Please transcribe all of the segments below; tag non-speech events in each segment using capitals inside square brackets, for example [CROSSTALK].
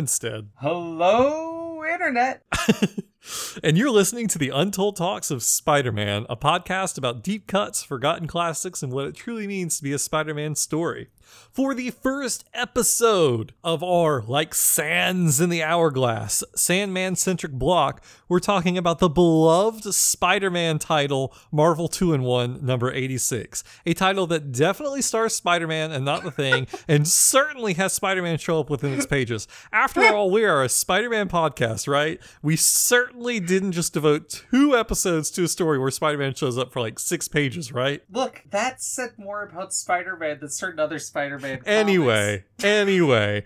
Winstead. Hello, Internet. And you're listening to the Untold Talks of Spider Man, a podcast about deep cuts, forgotten classics, and what it truly means to be a Spider Man story. For the first episode of our Like Sands in the Hourglass, Sandman centric block, we're talking about the beloved Spider Man title, Marvel 2 in 1, number 86. A title that definitely stars Spider Man and not the thing, [LAUGHS] and certainly has Spider Man show up within its pages. After all, we are a Spider Man podcast, right? We certainly didn't just devote two episodes to a story where Spider Man shows up for like six pages, right? Look, that said more about Spider Man than certain other Spider Spider-Man. Anyway, anyway,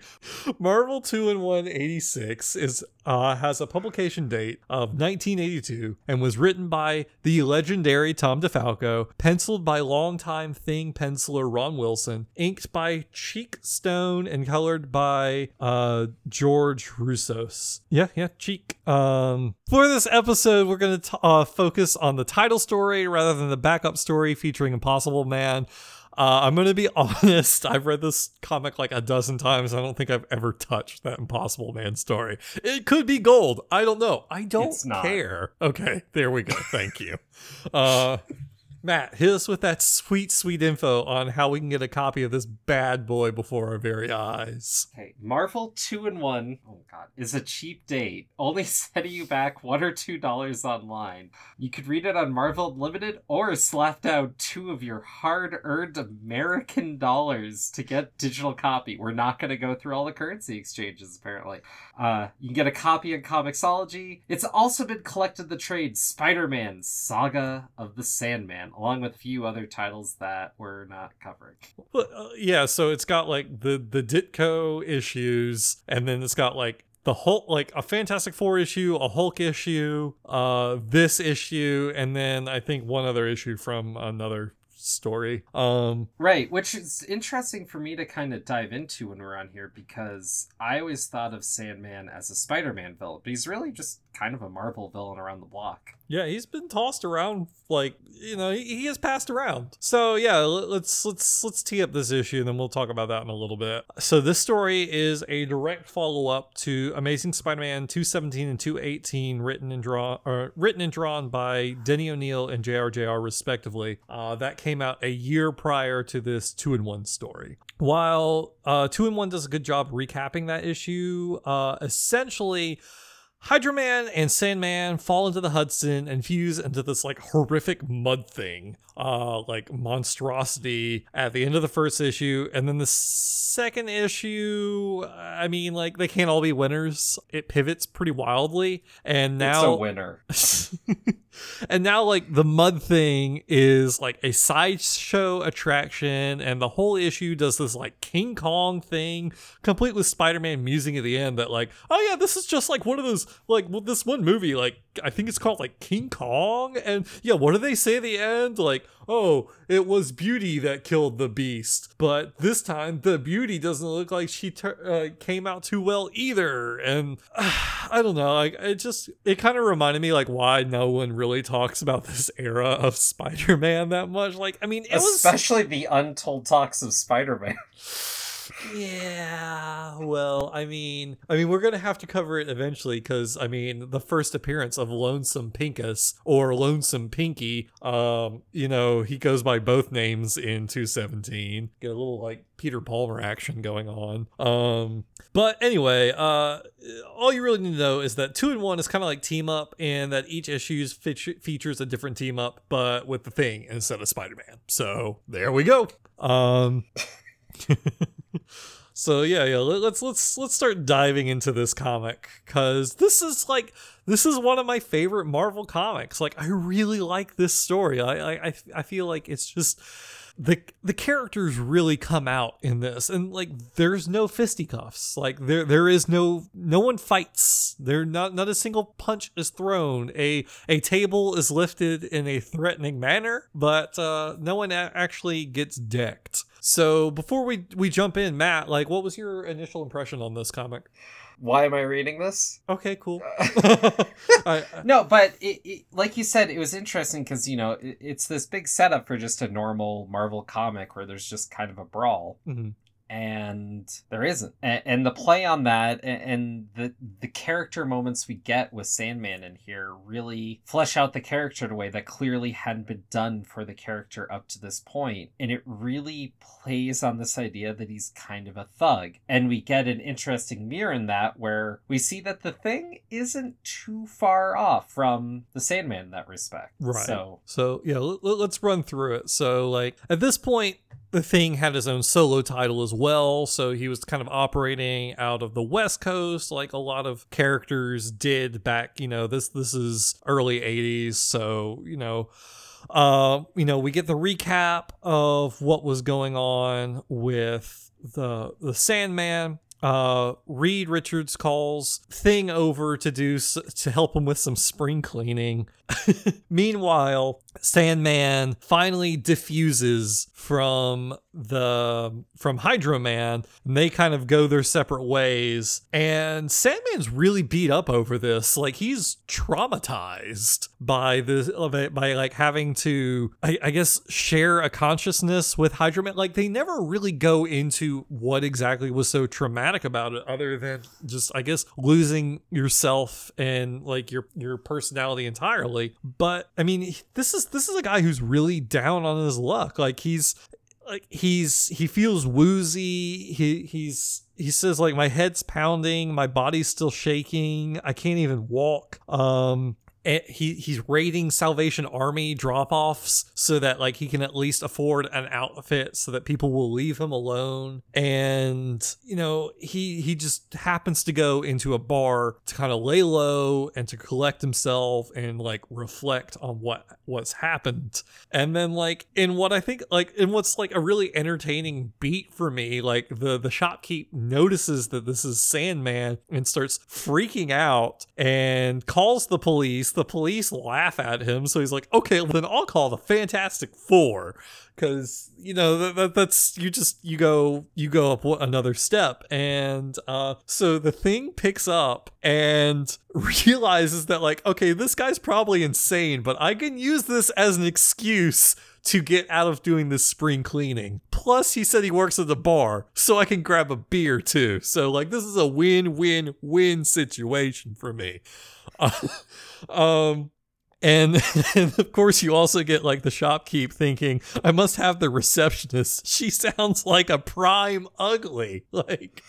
Marvel 2 in 1 86 is uh, has a publication date of 1982 and was written by the legendary Tom DeFalco, penciled by longtime Thing penciler Ron Wilson, inked by Cheek Stone, and colored by uh, George Roussos. Yeah, yeah, Cheek. Um, for this episode, we're going to uh, focus on the title story rather than the backup story featuring Impossible Man. Uh, I'm going to be [LAUGHS] honest. I've read this comic like a dozen times. I don't think I've ever touched that Impossible Man story. It could be gold. I don't know. I don't care. Okay, there we go. Thank you. Uh, Matt, hit us with that sweet, sweet info on how we can get a copy of this bad boy before our very eyes. Okay, Marvel 2 in 1, oh god, is a cheap date, only [LAUGHS] setting you back 1 or 2 dollars online. You could read it on Marvel Unlimited or slap down two of your hard-earned American dollars to get digital copy. We're not going to go through all the currency exchanges apparently. Uh, you can get a copy on Comixology. It's also been collected the trade Spider-Man Saga of the Sandman along with a few other titles that we're not covering. Well, uh, yeah, so it's got like the the Ditko issues, and then it's got like the Hulk, like a Fantastic Four issue, a Hulk issue, uh, this issue, and then I think one other issue from another story. Um, right, which is interesting for me to kind of dive into when we're on here because I always thought of Sandman as a Spider-Man villain, but he's really just kind of a Marvel villain around the block. Yeah, he's been tossed around like you know he, he has passed around. So yeah, let's let's let's tee up this issue and then we'll talk about that in a little bit. So this story is a direct follow up to Amazing Spider-Man 217 and 218, written and drawn or written and drawn by Denny O'Neil and JRJR respectively. Uh, that came out a year prior to this two in one story. While uh, two in one does a good job recapping that issue, uh, essentially Hydro Man and Sandman fall into the Hudson and fuse into this like horrific mud thing, uh, like monstrosity at the end of the first issue. And then the second issue, I mean, like they can't all be winners. It pivots pretty wildly. And now. It's a winner. [LAUGHS] and now like the mud thing is like a sideshow attraction and the whole issue does this like king kong thing complete with spider-man musing at the end that like oh yeah this is just like one of those like well, this one movie like i think it's called like king kong and yeah what do they say at the end like oh, it was Beauty that killed the beast. But this time, the Beauty doesn't look like she ter- uh, came out too well either. And uh, [SIGHS] I don't know, like it just it kind of reminded me like why no one really talks about [LAUGHS] this era of Spider-Man that much. Like, I mean, especially was... the untold talks of Spider-Man. [LAUGHS] Yeah, well, I mean, I mean, we're gonna have to cover it eventually because I mean, the first appearance of Lonesome Pinkus or Lonesome Pinky, um, you know, he goes by both names in 217. Get a little like Peter Palmer action going on. Um, but anyway, uh, all you really need to know is that two in one is kind of like team up, and that each issue fe- features a different team up, but with the thing instead of Spider Man. So there we go. Um. [LAUGHS] so yeah, yeah, let's let's let's start diving into this comic cuz this is like this is one of my favorite Marvel comics. Like I really like this story. I I I feel like it's just the the characters really come out in this and like there's no fisticuffs like there there is no no one fights there not not a single punch is thrown a a table is lifted in a threatening manner but uh no one a- actually gets decked so before we we jump in, Matt, like what was your initial impression on this comic? Why am I reading this? Okay, cool. [LAUGHS] [LAUGHS] I, no, but it, it, like you said, it was interesting because you know it, it's this big setup for just a normal Marvel comic where there's just kind of a brawl. Mm-hmm. And there isn't. And, and the play on that and, and the the character moments we get with Sandman in here really flesh out the character in a way that clearly hadn't been done for the character up to this. And it really plays on this idea that he's kind of a thug. And we get an interesting mirror in that where we see that the thing isn't too far off from the Sandman in that respect. Right. So So yeah, l- let's run through it. So like at this point, the thing had his own solo title as well. So he was kind of operating out of the West Coast, like a lot of characters did back. You know, this this is early '80s, so you know. Uh, you know, we get the recap of what was going on with the the Sandman. Uh, Reed Richards calls Thing over to do s- to help him with some spring cleaning. [LAUGHS] Meanwhile, Sandman finally diffuses from the from Hydro Man, and they kind of go their separate ways. And Sandman's really beat up over this. Like he's traumatized by this by like having to, I, I guess, share a consciousness with Hydro Man. Like they never really go into what exactly was so traumatic about it, other than just I guess losing yourself and like your your personality entirely. But I mean, this is this is a guy who's really down on his luck. Like he's like he's he feels woozy. He he's he says like my head's pounding, my body's still shaking. I can't even walk. Um and he he's raiding Salvation Army drop-offs so that like he can at least afford an outfit so that people will leave him alone. And you know, he he just happens to go into a bar to kind of lay low and to collect himself and like reflect on what what's happened. And then like in what I think like in what's like a really entertaining beat for me, like the the shopkeep notices that this is Sandman and starts freaking out and calls the police. The police laugh at him, so he's like, "Okay, well, then I'll call the Fantastic Four. Because you know that, that that's you just you go you go up another step and uh so the thing picks up and [LAUGHS] realizes that like okay this guy's probably insane but i can use this as an excuse to get out of doing this spring cleaning plus he said he works at the bar so i can grab a beer too so like this is a win-win-win situation for me [LAUGHS] um and, [LAUGHS] and of course, you also get like the shopkeep thinking, I must have the receptionist. She sounds like a prime ugly. [LAUGHS] Like,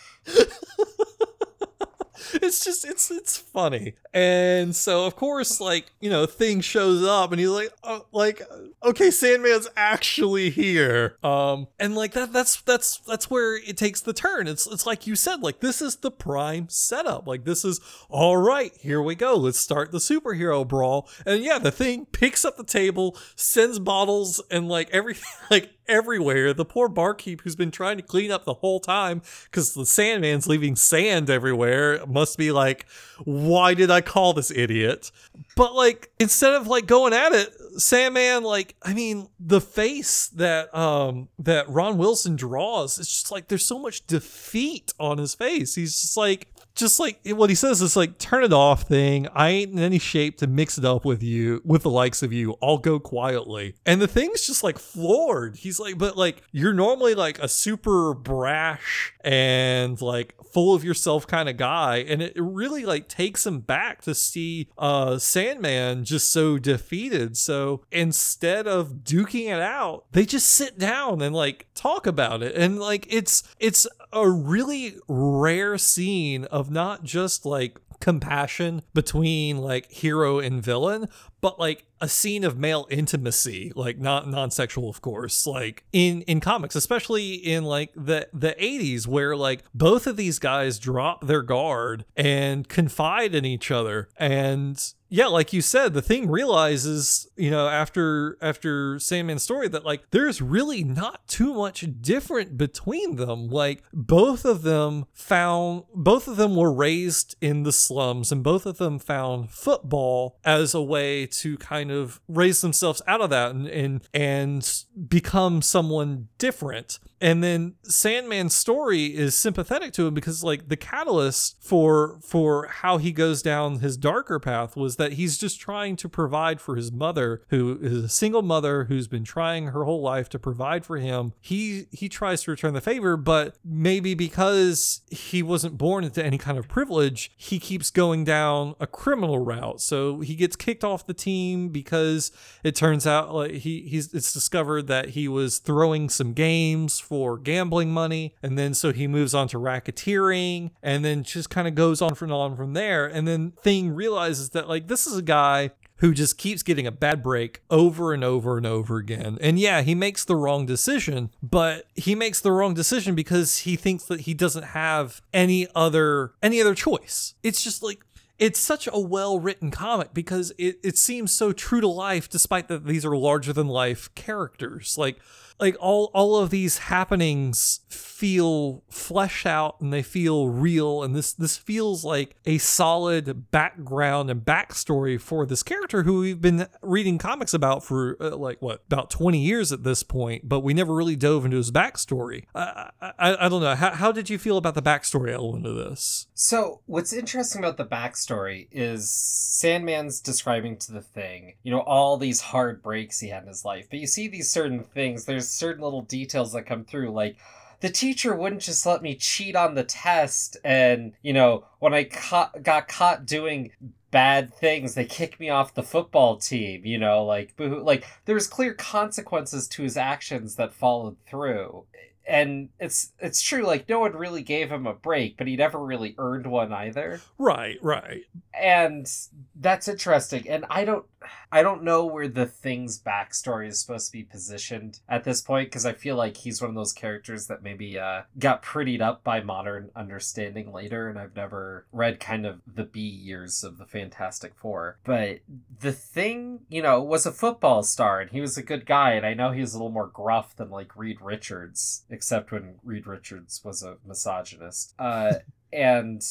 it's just it's it's funny. And so of course like you know thing shows up and he's like oh, like okay sandman's actually here. Um and like that that's that's that's where it takes the turn. It's it's like you said like this is the prime setup. Like this is all right here we go. Let's start the superhero brawl. And yeah the thing picks up the table sends bottles and like everything [LAUGHS] like everywhere. The poor barkeep who's been trying to clean up the whole time because the Sandman's leaving sand everywhere must be like, why did I call this idiot? But like, instead of like going at it, Sandman, like, I mean, the face that um that Ron Wilson draws, it's just like there's so much defeat on his face. He's just like just like what he says is like turn it off thing. I ain't in any shape to mix it up with you with the likes of you. I'll go quietly. And the thing's just like floored. He's like but like you're normally like a super brash and like full of yourself kind of guy. And it really like takes him back to see uh sandman just so defeated. So instead of duking it out they just sit down and like talk about it. And like it's it's a really rare scene of not just like compassion between like hero and villain but like a scene of male intimacy like not non-sexual of course like in in comics especially in like the the 80s where like both of these guys drop their guard and confide in each other and yeah, like you said, the thing realizes, you know, after after Sandman's story that like there's really not too much different between them. Like both of them found both of them were raised in the slums and both of them found football as a way to kind of raise themselves out of that and and, and become someone different. And then Sandman's story is sympathetic to him because like the catalyst for for how he goes down his darker path was that he's just trying to provide for his mother, who is a single mother who's been trying her whole life to provide for him. He he tries to return the favor, but maybe because he wasn't born into any kind of privilege, he keeps going down a criminal route. So he gets kicked off the team because it turns out like he he's it's discovered that he was throwing some games for gambling money, and then so he moves on to racketeering, and then just kind of goes on from on from there. And then Thing realizes that like this is a guy who just keeps getting a bad break over and over and over again. And yeah, he makes the wrong decision, but he makes the wrong decision because he thinks that he doesn't have any other any other choice. It's just like it's such a well-written comic because it, it seems so true to life despite that these are larger than life characters. Like like all all of these happenings feel fleshed out and they feel real and this this feels like a solid background and backstory for this character who we've been reading comics about for uh, like what about 20 years at this point but we never really dove into his backstory. I i, I don't know. How, how did you feel about the backstory element of this? So what's interesting about the backstory is sandman's describing to the thing you know all these hard breaks he had in his life but you see these certain things there's certain little details that come through like the teacher wouldn't just let me cheat on the test and you know when i ca- got caught doing bad things they kicked me off the football team you know like boo like there's clear consequences to his actions that followed through. And it's it's true like no one really gave him a break but he never really earned one either. Right right. And that's interesting and i don't i don't know where the thing's backstory is supposed to be positioned at this point because i feel like he's one of those characters that maybe uh, got prettied up by modern understanding later and i've never read kind of the b years of the fantastic four. But the thing you know was a football star and he was a good guy and i know he was a little more gruff than like reed richards except when reed richards was a misogynist. Uh and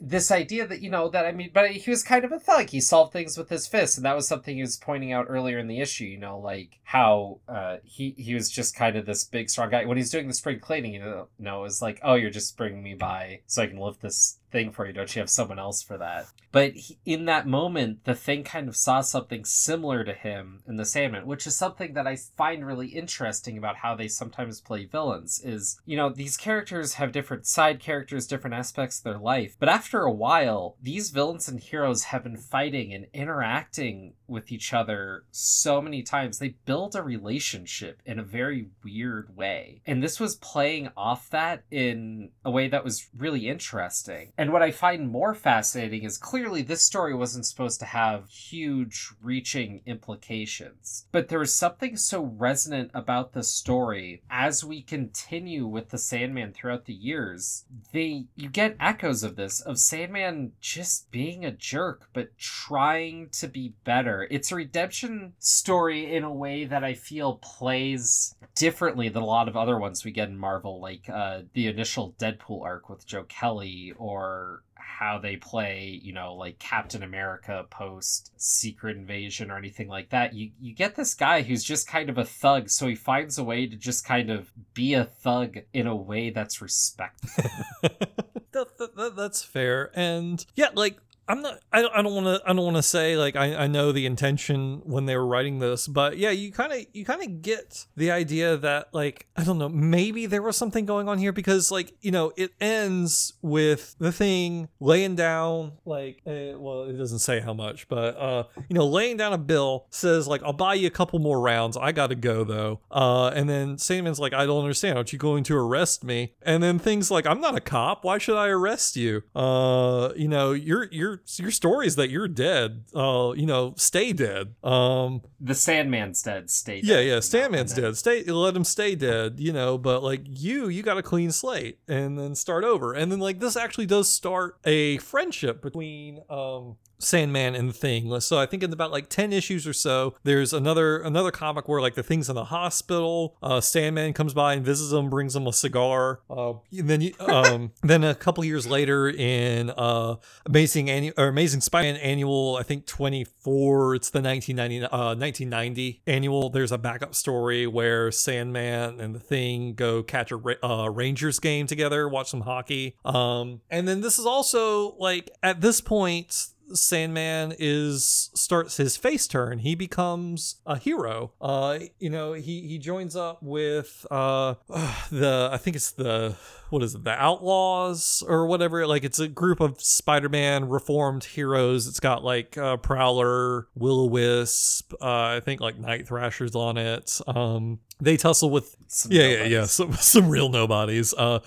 this idea that you know that i mean but he was kind of a thug. He solved things with his fists and that was something he was pointing out earlier in the issue you know like how uh, he he was just kind of this big strong guy. When he's doing the spring cleaning you know, it's like oh you're just bringing me by so i can lift this thing for you don't you have someone else for that? But he, in that moment the thing kind of saw something similar to him in the sandman which is something that i find really interesting about how they sometimes play villains is you know these characters have different side characters different aspects of their life but after a while these villains and heroes have been fighting and interacting with each other so many times they build a relationship in a very weird way and this was playing off that in a way that was really interesting and what I find more fascinating is clearly this story wasn't supposed to have huge reaching implications. But there is something so resonant about the story as we continue with the Sandman throughout the years. They you get echoes of this, of Sandman just being a jerk, but trying to be better. It's a redemption story in a way that I feel plays differently than a lot of other ones we get in Marvel, like uh, the initial Deadpool arc with Joe Kelly or how they play, you know, like Captain America post Secret Invasion or anything like that. You you get this guy who's just kind of a thug, so he finds a way to just kind of be a thug in a way that's respectful. [LAUGHS] that, that, that, that's fair. And yeah, like I'm not. I don't. I don't want to. I don't want to say like I, I know the intention when they were writing this, but yeah, you kind of you kind of get the idea that like I don't know. Maybe there was something going on here because like you know it ends with the thing laying down like uh, well it doesn't say how much, but uh you know laying down a bill says like I'll buy you a couple more rounds. I gotta go though. Uh and then Sandman's like I don't understand. Aren't you going to arrest me? And then things like I'm not a cop. Why should I arrest you? Uh you know you're you're your your story is that you're dead. Uh, you know, stay dead. Um, the Sandman's dead. Stay. Dead. Yeah, yeah. Sandman's dead. Stay. Let him stay dead. You know, but like you, you got a clean slate and then start over. And then like this actually does start a friendship between um Sandman and the Thing. So I think in about like ten issues or so, there's another another comic where like the Thing's in the hospital. Uh, Sandman comes by and visits him, brings him a cigar. Uh, and then [LAUGHS] um, then a couple years later in uh, Amazing Annual or Amazing Spider-Man Annual, I think 24. It's the 1990 uh, 1990 annual. There's a backup story where Sandman and the Thing go catch a uh, Rangers game together, watch some hockey. Um, and then this is also like at this point Sandman is starts his face turn. He becomes a hero. Uh, you know, he he joins up with uh [SIGHS] the I think it's the what is it, the Outlaws or whatever. Like it's a group of Spider-Man reformed heroes. It's got like uh, Prowler, Will O Wisp, uh, I think like Night Thrasher's on it. Um, they tussle with Some yeah, yeah, yeah, some [LAUGHS] some real nobodies. Uh,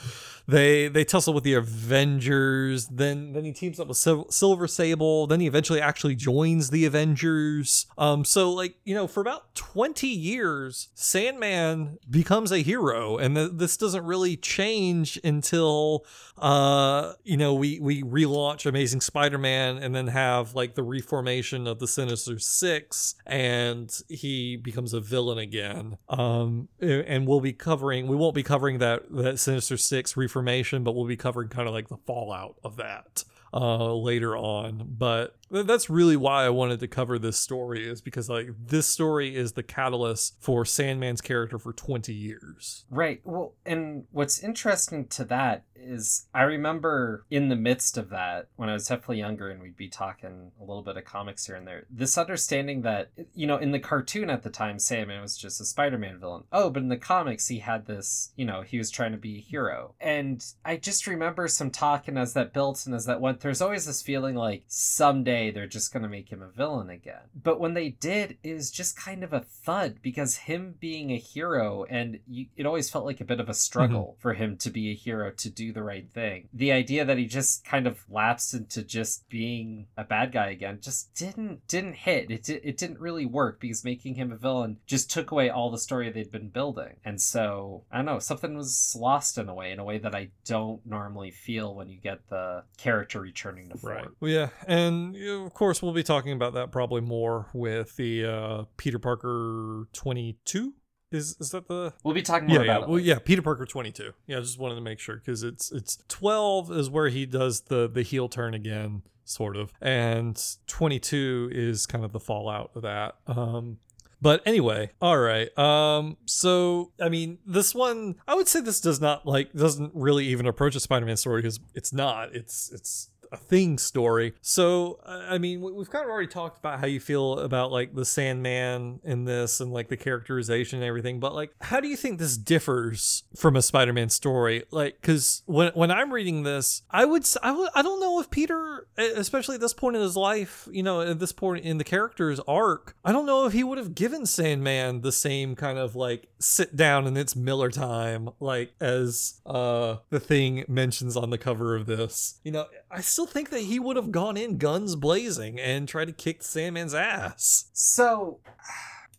they they tussle with the Avengers. Then then he teams up with Sil- Silver Sable. Then he eventually actually joins the Avengers. Um, so like you know, for about twenty years, Sandman becomes a hero, and th- this doesn't really change until uh you know we we relaunch Amazing Spider-Man, and then have like the reformation of the Sinister Six, and he becomes a villain again. Um, and we'll be covering we won't be covering that that Sinister Six reformation, but we'll be covering kind of like the fallout of that uh later on. But that's really why I wanted to cover this story is because like this story is the catalyst for Sandman's character for 20 years. Right. Well, and what's interesting to that is I remember in the midst of that when I was definitely younger and we'd be talking a little bit of comics here and there, this understanding that, you know, in the cartoon at the time, Sandman was just a Spider Man villain. Oh, but in the comics, he had this, you know, he was trying to be a hero. And I just remember some talking as that built and as that went, there's always this feeling like someday they're just going to make him a villain again. But when they did, it was just kind of a thud because him being a hero and you, it always felt like a bit of a struggle mm-hmm. for him to be a hero to do the right thing. The idea that he just kind of lapsed into just being a bad guy again just didn't didn't hit. It it didn't really work because making him a villain just took away all the story they'd been building. And so, I don't know, something was lost in a way, in a way that I don't normally feel when you get the character returning to form. Well, yeah, and of course we'll be talking about that probably more with the uh Peter Parker 22. Is is that the We'll be talking more yeah, yeah. about Well, yeah, Peter Parker 22. Yeah, I just wanted to make sure because it's it's 12 is where he does the the heel turn again, sort of, and 22 is kind of the fallout of that. Um, but anyway, all right. Um, so I mean, this one, I would say this does not like doesn't really even approach a Spider-Man story because it's not. It's it's a thing story. So I mean, we- we've kind of already talked about how you feel about like the Sandman in this and like the characterization and everything. But like, how do you think this differs from a Spider-Man story? Like, because when when I'm reading this, I would I don't know if Peter, especially at this point in his life, you know, at this point in the character's arc, I don't know if he would have given Sandman the same kind of like sit down and it's Miller time, like as uh the thing mentions on the cover of this. You know, I still think that he would have gone in guns blazing and tried to kick Sandman's ass. So,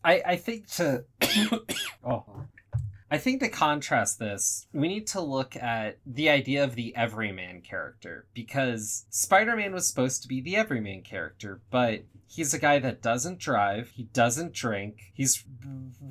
I I think to [COUGHS] oh, I think to contrast this, we need to look at the idea of the everyman character because Spider-Man was supposed to be the everyman character, but he's a guy that doesn't drive, he doesn't drink, he's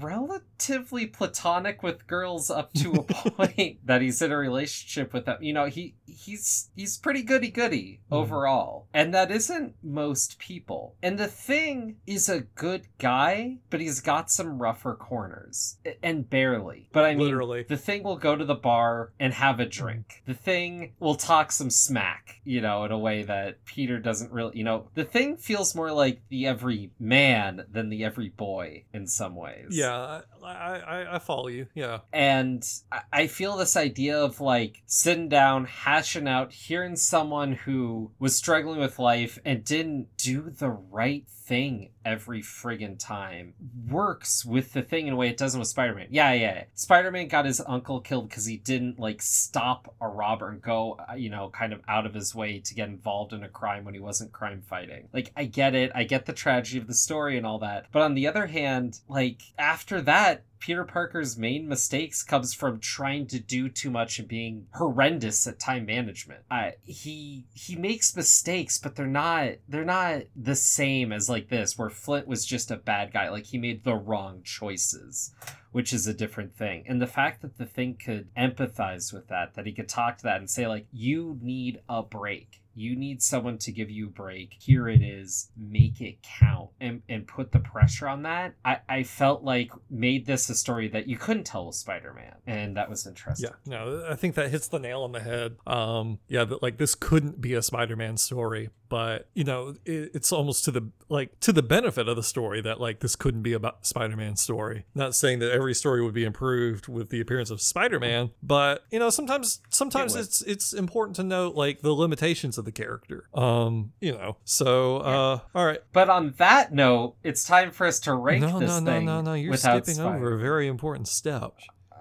relatively platonic with girls up to a [LAUGHS] point that he's in a relationship with them. You know, he he's he's pretty goody goody Mhm. overall. And that isn't most people. And the thing is a good guy, but he's got some rougher corners. And barely. But I mean Literally. the thing will go to the bar and have a drink. The thing will talk some smack, you know, in a way that Peter doesn't really, you know, the thing feels more like the every man than the every boy in some ways. Yeah, I, I I follow you. Yeah. And I feel this idea of like sitting down, hashing out, hearing someone who was struggling with life and didn't do the right thing every friggin' time works with the thing in a way it doesn't with Spider-Man. Yeah, yeah. Spider-Man got his uncle killed because he didn't like stop a robber and go, uh, you know, kind of out of his way to get involved in a crime when he wasn't crime fighting. Like, I get it. I get the tragedy of the story and all that. But on the other hand, like, after that, Peter Parker's main mistakes comes from trying to do too much and being horrendous at time management. Uh, he he makes mistakes, but they're not they're not the same as like this, where Flint was just a bad guy. Like he made the wrong choices, which is a different thing. And the fact that the thing could empathize with that, that he could talk to that and say like, you need a break you need someone to give you a break. Here it is. Make it count and, and put the pressure on that. I, I felt like made this a story that you couldn't tell with spider-man and that was interesting. Yeah, no, I think that hits the nail on the head. Um, yeah, that like this couldn't be a Spider-Man story, but you know, it, it's almost to the like to the benefit of the story that like this couldn't be about Spider-Man story. Not saying that every story would be improved with the appearance of Spider-Man, but you know, sometimes sometimes It it's it's important to note like the limitations of the character. Um, you know, so uh, all right. But on that note, it's time for us to rank No, this no, no, thing no, no. You're without skipping Spider- over a very important step.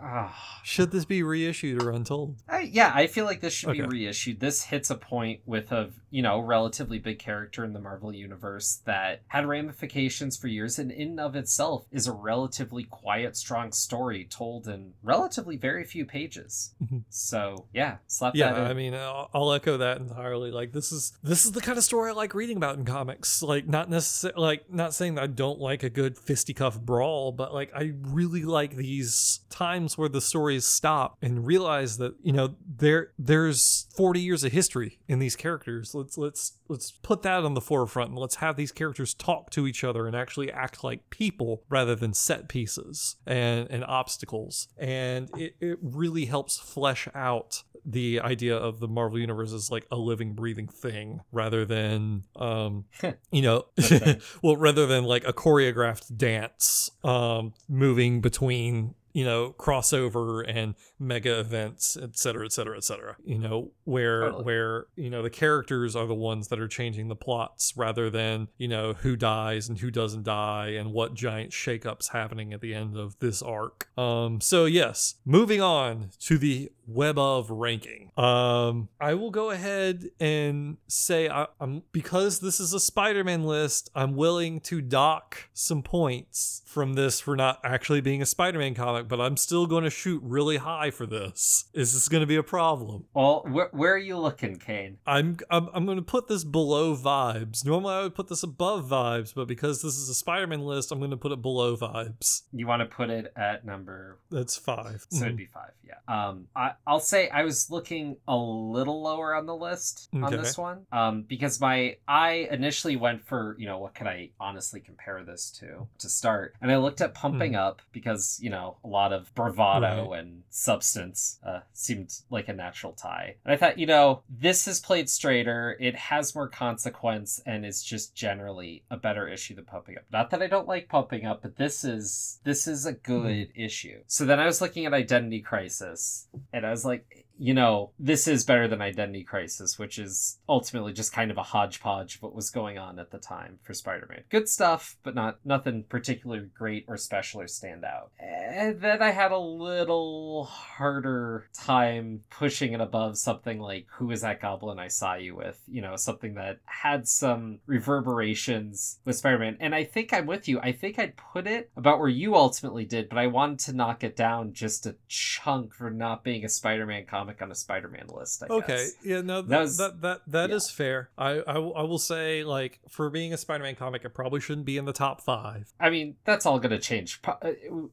Ah. Should this be reissued or untold? I, yeah, I feel like this should be reissued. This hits a point with a you know relatively big character in the Marvel universe that had ramifications for years, and in and of itself is a relatively quiet, strong story told in relatively very few pages. Mhm. So yeah, slap Yeah, that in. I mean, I'll, I'll echo that entirely. Like this is this is the kind of story I like reading about in comics. Like not necessarily like not saying that I don't like a good fisticuff brawl, but like I really like these times where the stories stop and realize that you know there there's 40 years of history in these characters. Let's let's let's put that on the forefront and let's have these characters talk to each other and actually act like people rather than set pieces and and obstacles. And it, it really helps flesh out the idea of the Marvel universe as like a living, breathing thing rather than, um, you know, [LAUGHS] well, rather than like a choreographed dance, um, moving between you know crossover and mega events et cetera et cetera et cetera. You know where Totally. where you know the characters are the ones that are changing the plots rather than you know who dies and who doesn't die and what giant shakeups happening at the end of this arc. Um so yes moving on to the web of ranking. Um i will go ahead and say I, i'm because this is a spider-man list i'm willing to dock some points from this for not actually being a spider-man comic but i'm still going to shoot really high for this is this going to be a problem well, where, where are you looking, Kane? I'm I'm, I'm going to put this below vibes. Normally I would put this above vibes, but because this is a Spider-Man list, I'm going to put it below vibes. You want to put it at number That's five. So it'd Mhm. be five, yeah. Um, I, I'll say I was looking a little lower on the list on this one, um, because my I initially went for you know what could I honestly compare this to to start, and I looked at pumping up because you know a lot of bravado and substance uh, seemed like a natural tie, and I thought you know this is played straighter, it has more consequence, and is just generally a better issue than pumping up. Not that I don't like pumping up, but this is this is a good issue. So then I was looking at Identity Crisis, and I was like, you know, this is better than Identity Crisis, which is ultimately just kind of a hodgepodge of what was going on at the time for Spider-Man. Good stuff, but not nothing particularly great or special or stand out. And then I had a little harder time pushing it above something like Who is that goblin I saw you with? You know, something that had some reverberations with Spider-Man. And I think I'm with you. I think I'd put it about where you ultimately did, but I wanted to knock it down just a chunk for not being a Spider-Man comic on a Spider-Man list. I Okay, guess. yeah, no, that That that was- that that, that yeah. is fair. I, I will- I will say like for being a Spider-Man comic, it probably shouldn't be in the top five. I mean, that's all going to change. Uh,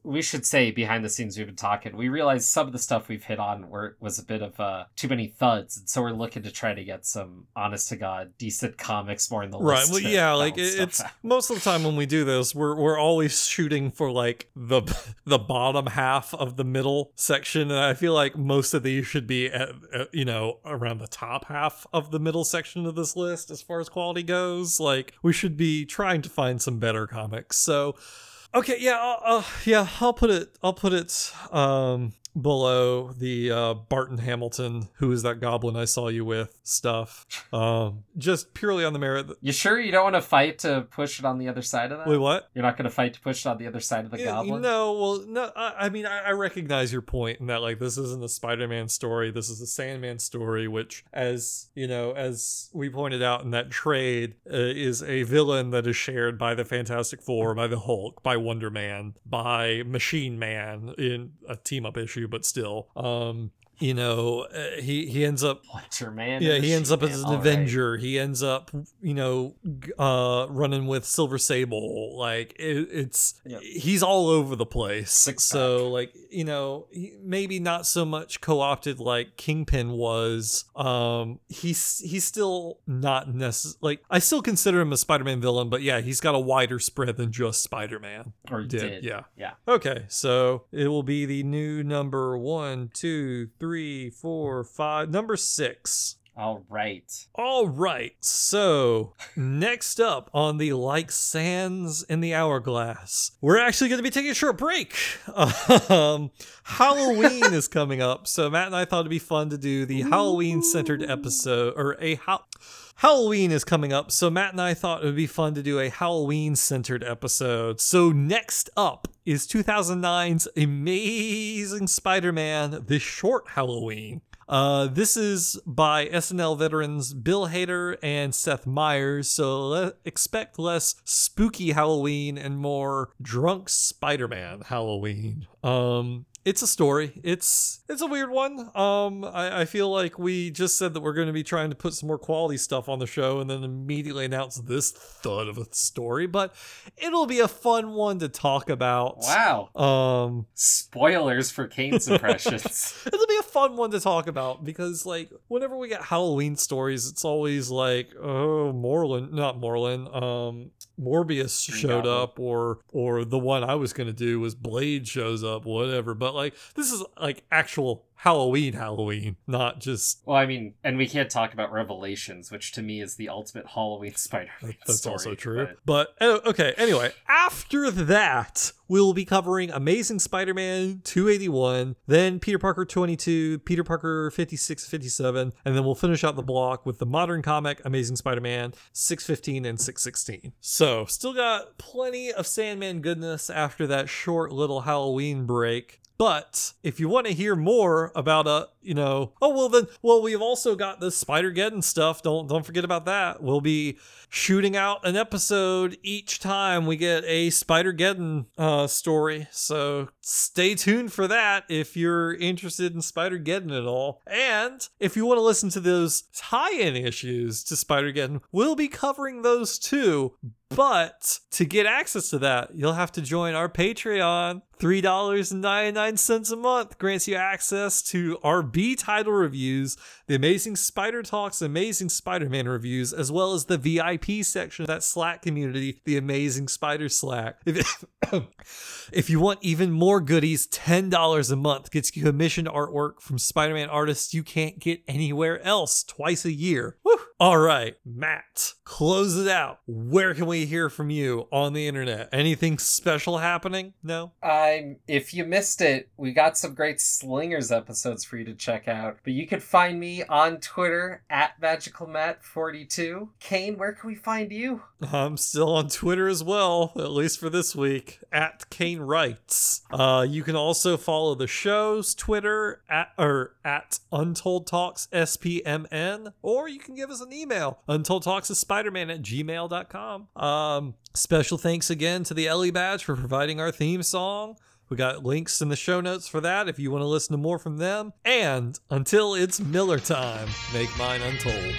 We should say behind the scenes we've been talking. We realized some of the stuff we've hit on were was a bit of uh, too many thuds, and so we're looking to try to get some honest to god decent comics more in the Right. list. Right. Well, yeah, like it, it's out. most of the time when we do this, we're we're always shooting for like the [LAUGHS] the bottom half of the middle section, and I feel like most of these should be at, at you know around the top half of the middle section of this list as far as quality goes. Like we should be trying to find some better comics. So, okay, yeah, uh, uh, yeah, I'll put it. I'll put it. Um, below the uh, Barton Hamilton, who is that goblin I saw you with stuff. Um, just purely on the merit. That, You sure you don't want to fight to push it on the other side of that? wait, what? You're not going to fight to push it on the other side of the Yeah, goblin? No, well, no. I, I mean, I, I recognize your point in that, like, this isn't a Spider-Man story. This is a Sandman story, which, as you know, as we pointed out in that trade, uh, is a villain that is shared by the Fantastic Four, by the Hulk, by Wonder Man, by Machine Man in a team-up issue, but still, um, you know, uh, he he ends up Wonder Man. yeah, he ends up as an all right. Avenger. He ends up, you know, uh, running with Silver Sable. Like it, it's Yep. he's all over the place. Six so like you know, he, maybe not so much co-opted like Kingpin was. Um, he's he's still not necessary. Like I still consider him a Spider-Man villain, but yeah, he's got a wider spread than just Spider-Man. Or Did, did. yeah. Yeah. Okay, so it will be the new number one, two, three, four, five, number six. All right. All right. So, [LAUGHS] next up on the Like Sands in the Hourglass, we're actually going to be taking a short break. [LAUGHS] Um, Halloween is coming up. So, Matt and I thought it'd be fun to do the Halloween centered episode or a how. Halloween is coming up, so Matt and I thought it would be fun to do a Halloween centered episode. So, next up is 2009's Amazing Spider Man The Short Halloween. Uh, this is by SNL veterans Bill Hader and Seth Meyers, so le- expect less spooky Halloween and more drunk Spider Man Halloween. Um, it's a story. It's it's a weird one. Um, I, I feel like we just said that we're going to be trying to put some more quality stuff on the show, and then immediately announce this thud of a story. But it'll be a fun one to talk about. Wow. Um, Spoilers for Kane's impressions. [LAUGHS] it'll be a fun one to talk about because like whenever we get Halloween stories, it's always like, oh, Moreland, not Moreland, um, Morbius showed up, or or the one I was gonna do was Blade shows up, whatever. But like this is like actual Halloween, Halloween, not just. well, I mean, and we can't talk about Revelations, which to me is the ultimate Halloween [LAUGHS] Spider-Man That's story, also true. but- But, uh, okay, anyway, after that, we'll be covering Amazing Spider Man 281, then Peter Parker 22, Peter Parker 56, 57, and then we'll finish out the block with the modern comic Amazing Spider Man 615 and 616. So, still got plenty of Sandman goodness after that short little Halloween break. But if you want to hear more about a, you know, oh well then well we've also got the Spider-Geddon stuff. Don't don't forget about that. We'll be shooting out an episode each time we get a Spider-Geddon uh story. So stay tuned for that if you're interested in Spider-Geddon at all. And if you want to listen to those tie-in issues to Spider-Geddon, we'll be covering those too. But to get access to that, you'll have to join our Patreon. $3.99 a month grants you access to our B title reviews, the Amazing Spider Talks, Amazing Spider Man reviews, as well as the VIP section of that Slack community, the Amazing Spider Slack. If, [COUGHS] if you want even more goodies, $10 a month gets you commissioned artwork from Spider Man artists you can't get anywhere else twice a year. Woo! All right, Matt, close it out. Where can we hear from you on the internet? Anything special happening? No? I'm if you missed it, we got some great Slingers episodes for you to check out. But you can find me on Twitter at magicalmat42. Kane, where can we find you? I'm still on Twitter as well, at least for this week, at Kane Writes. Uh, you can also follow the show's Twitter at or at Untold Talks SPMN, or you can give us an email, Untold Talks of Spider-Man at gmail.com. Um, special thanks again to the Ellie Badge for providing our theme song. We got links in the show notes for that if you want to listen to more from them. And until it's Miller time, make mine untold.